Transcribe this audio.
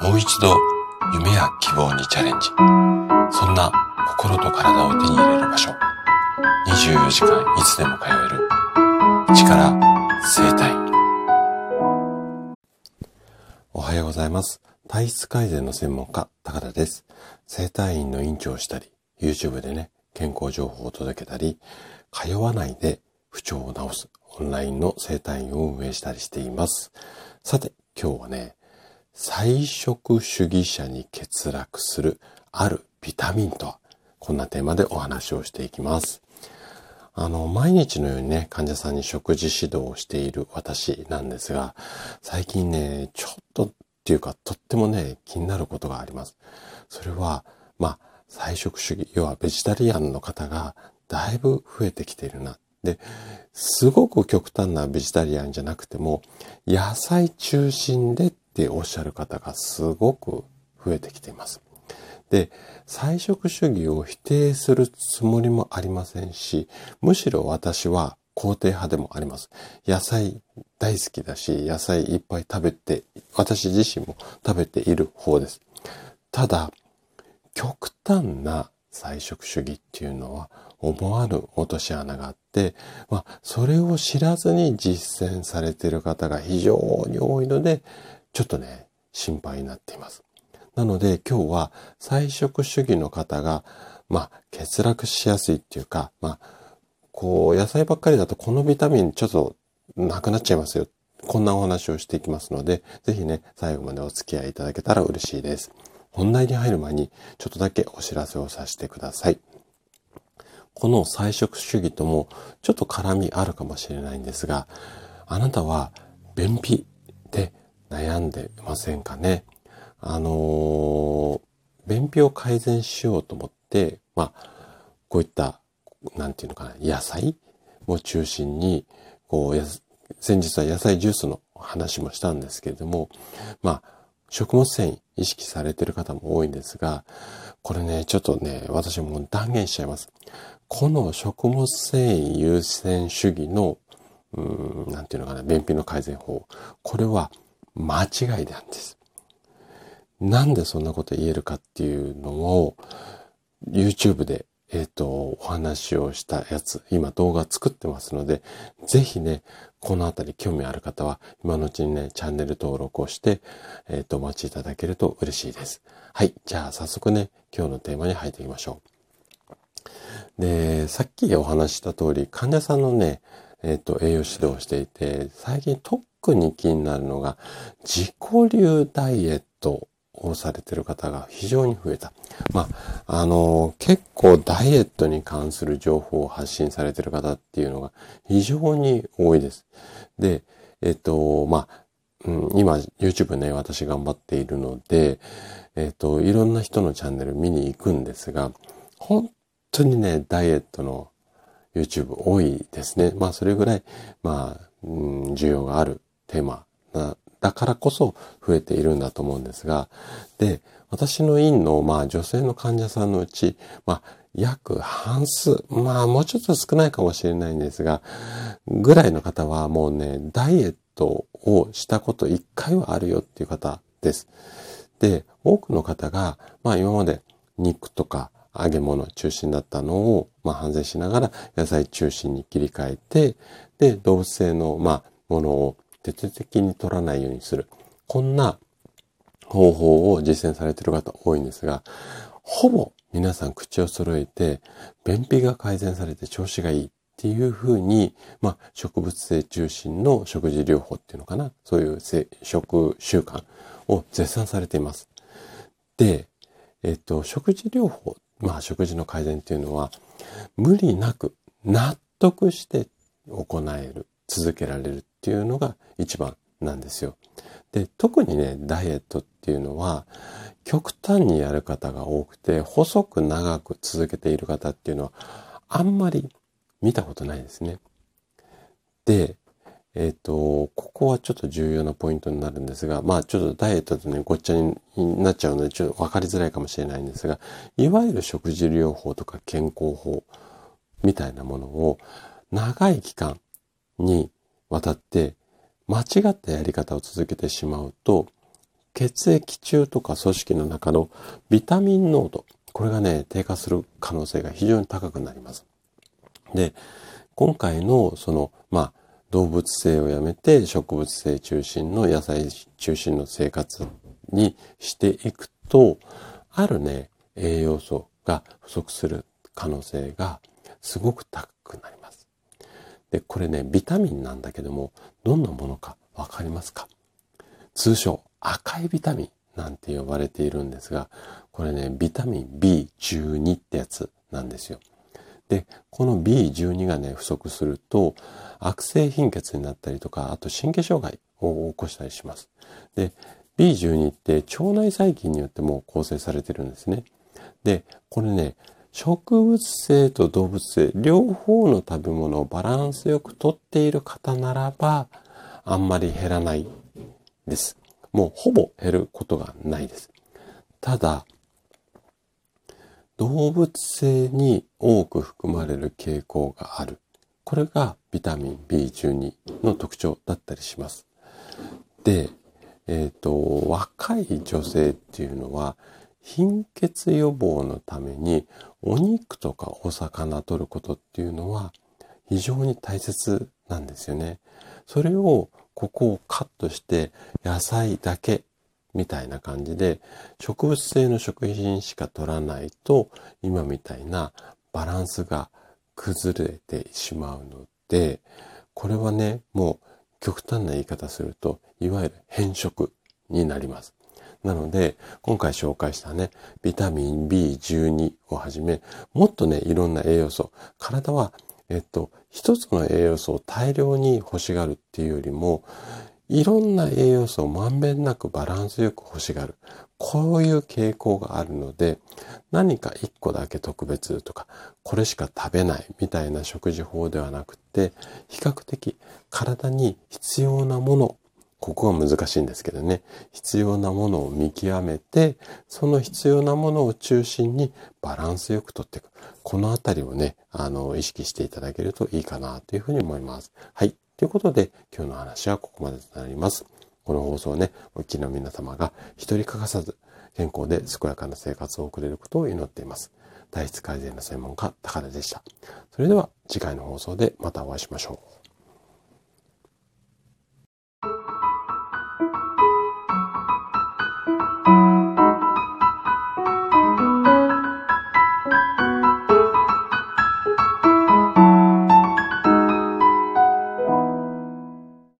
もう一度夢や希望にチャレンジ。そんな心と体を手に入れる場所。24時間いつでも通える。力生体。おはようございます。体質改善の専門家、高田です。生体院の院長をしたり、YouTube でね、健康情報を届けたり、通わないで不調を治すオンラインの生体院を運営したりしています。さて、今日はね、菜食主義者に欠落するあるビタミンとは、こんなテーマでお話をしていきます。あの、毎日のようにね、患者さんに食事指導をしている私なんですが、最近ね、ちょっとっていうか、とってもね、気になることがあります。それは、まあ、菜食主義、要はベジタリアンの方がだいぶ増えてきているな。で、すごく極端なベジタリアンじゃなくても、野菜中心でっっておっしゃる方がすごく増えてきています。で、菜食主義を否定するつもりもありませんし、むしろ私は肯定派でもあります。野菜大好きだし、野菜いっぱい食べて、私自身も食べている方です。ただ、極端な菜食主義っていうのは思わぬ落とし穴があって、まあ、それを知らずに実践されている方が非常に多いので、ちょっとね、心配になっています。なので今日は菜食主義の方が、まあ、欠落しやすいっていうか、まあ、こう、野菜ばっかりだとこのビタミンちょっとなくなっちゃいますよ。こんなお話をしていきますので、ぜひね、最後までお付き合いいただけたら嬉しいです。本題に入る前に、ちょっとだけお知らせをさせてください。この菜食主義ともちょっと絡みあるかもしれないんですが、あなたは便秘でんでませんかね。あのー、便秘を改善しようと思って、まあ、こういった、なんていうのかな、野菜を中心に、こう、先日は野菜ジュースの話もしたんですけれども、まあ、食物繊維意識されてる方も多いんですが、これね、ちょっとね、私も断言しちゃいます。この食物繊維優先主義の、うん、なんていうのかな、便秘の改善法。これは間違いなんです。なんでそんなこと言えるかっていうのを YouTube で、えっ、ー、と、お話をしたやつ、今動画作ってますので、ぜひね、このあたり興味ある方は、今のうちにね、チャンネル登録をして、えっ、ー、と、お待ちいただけると嬉しいです。はい。じゃあ、早速ね、今日のテーマに入っていきましょう。で、さっきお話した通り、患者さんのね、えっ、と、栄養指導をしていて、最近トッ特に気になるのが、自己流ダイエットをされてる方が非常に増えた。まあ、あの、結構ダイエットに関する情報を発信されてる方っていうのが非常に多いです。で、えっと、まあ、今 YouTube ね、私頑張っているので、えっと、いろんな人のチャンネル見に行くんですが、本当にね、ダイエットの YouTube 多いですね。まあ、それぐらい、まあ、うん、需要があるテーマなだからこそ増えているんだと思うんですが、で、私の院の、まあ、女性の患者さんのうち、まあ、約半数、まあ、もうちょっと少ないかもしれないんですが、ぐらいの方はもうね、ダイエットをしたこと一回はあるよっていう方です。で、多くの方が、まあ、今まで肉とか揚げ物中心だったのを、まあ、反省しながら野菜中心に切り替えて、で、動物性の、まあ、ものを徹底的に取らないようにする。こんな方法を実践されている方多いんですが、ほぼ皆さん口を揃えて、便秘が改善されて調子がいいっていうふうに、まあ、植物性中心の食事療法っていうのかな？そういう食習慣を絶賛されています。で、えっと、食事療法、まあ、食事の改善っていうのは、無理なく納得して行える、続けられるっていうのが一番なんですよ。で、特にね、ダイエットっていうのは、極端にやる方が多くて、細く長く続けている方っていうのは、あんまり見たことないですね。で、えっ、ー、と、ここはちょっと重要なポイントになるんですが、まあちょっとダイエットとね、ごっちゃになっちゃうので、ちょっとわかりづらいかもしれないんですが、いわゆる食事療法とか健康法みたいなものを長い期間に渡って間違ったやり方を続けてしまうと、血液中とか組織の中のビタミン濃度、これがね、低下する可能性が非常に高くなります。で、今回のその、まあ、動物性をやめて植物性中心の野菜中心の生活にしていくと、あるね、栄養素が不足する可能性がすごく高くなります。で、これね、ビタミンなんだけども、どんなものかわかりますか？通称、赤いビタミンなんて呼ばれているんですが、これね、ビタミン B12 ってやつなんですよ。で、この B12 がね、不足すると、悪性貧血になったりとか、あと神経障害を起こしたりします。で、B12 って腸内細菌によっても構成されてるんですね。で、これね、植物性と動物性、両方の食べ物をバランスよくとっている方ならば、あんまり減らないです。もうほぼ減ることがないです。ただ、動物性に多く含まれる傾向がある。これがビタミン B12 の特徴だったりします。で、えっ、ー、と、若い女性っていうのは貧血予防のためにお肉とかお魚取ることっていうのは非常に大切なんですよね。それをここをカットして野菜だけみたいな感じで植物性の食品しか取らないと今みたいなバランスが崩れてしまうのでこれはねもう極端な言い方するといわゆる変色になります。なので、今回紹介したね、ビタミン B12 をはじめ、もっとね、いろんな栄養素、体はえっと、一つの栄養素を大量に欲しがるっていうよりも、いろんな栄養素をまんべんなくバランスよく欲しがる。こういう傾向があるので、何か一個だけ特別とか、これしか食べないみたいな食事法ではなくて、比較的体に必要なものここは難しいんですけどね、必要なものを見極めて、その必要なものを中心にバランスよくとっていく。このあたりをね、あの、意識していただけるといいかなというふうに思います。はい。ということで、今日の話はここまでとなります。この放送ね、お聞きの皆様が一人欠かさず、健康で健やかな生活を送れることを祈っています。体質改善の専門家、高田でした。それでは次回の放送でまたお会いしましょう。